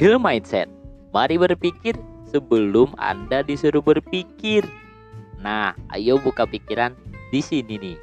Hill Mindset. Mari berpikir sebelum Anda disuruh berpikir. Nah, ayo buka pikiran di sini nih.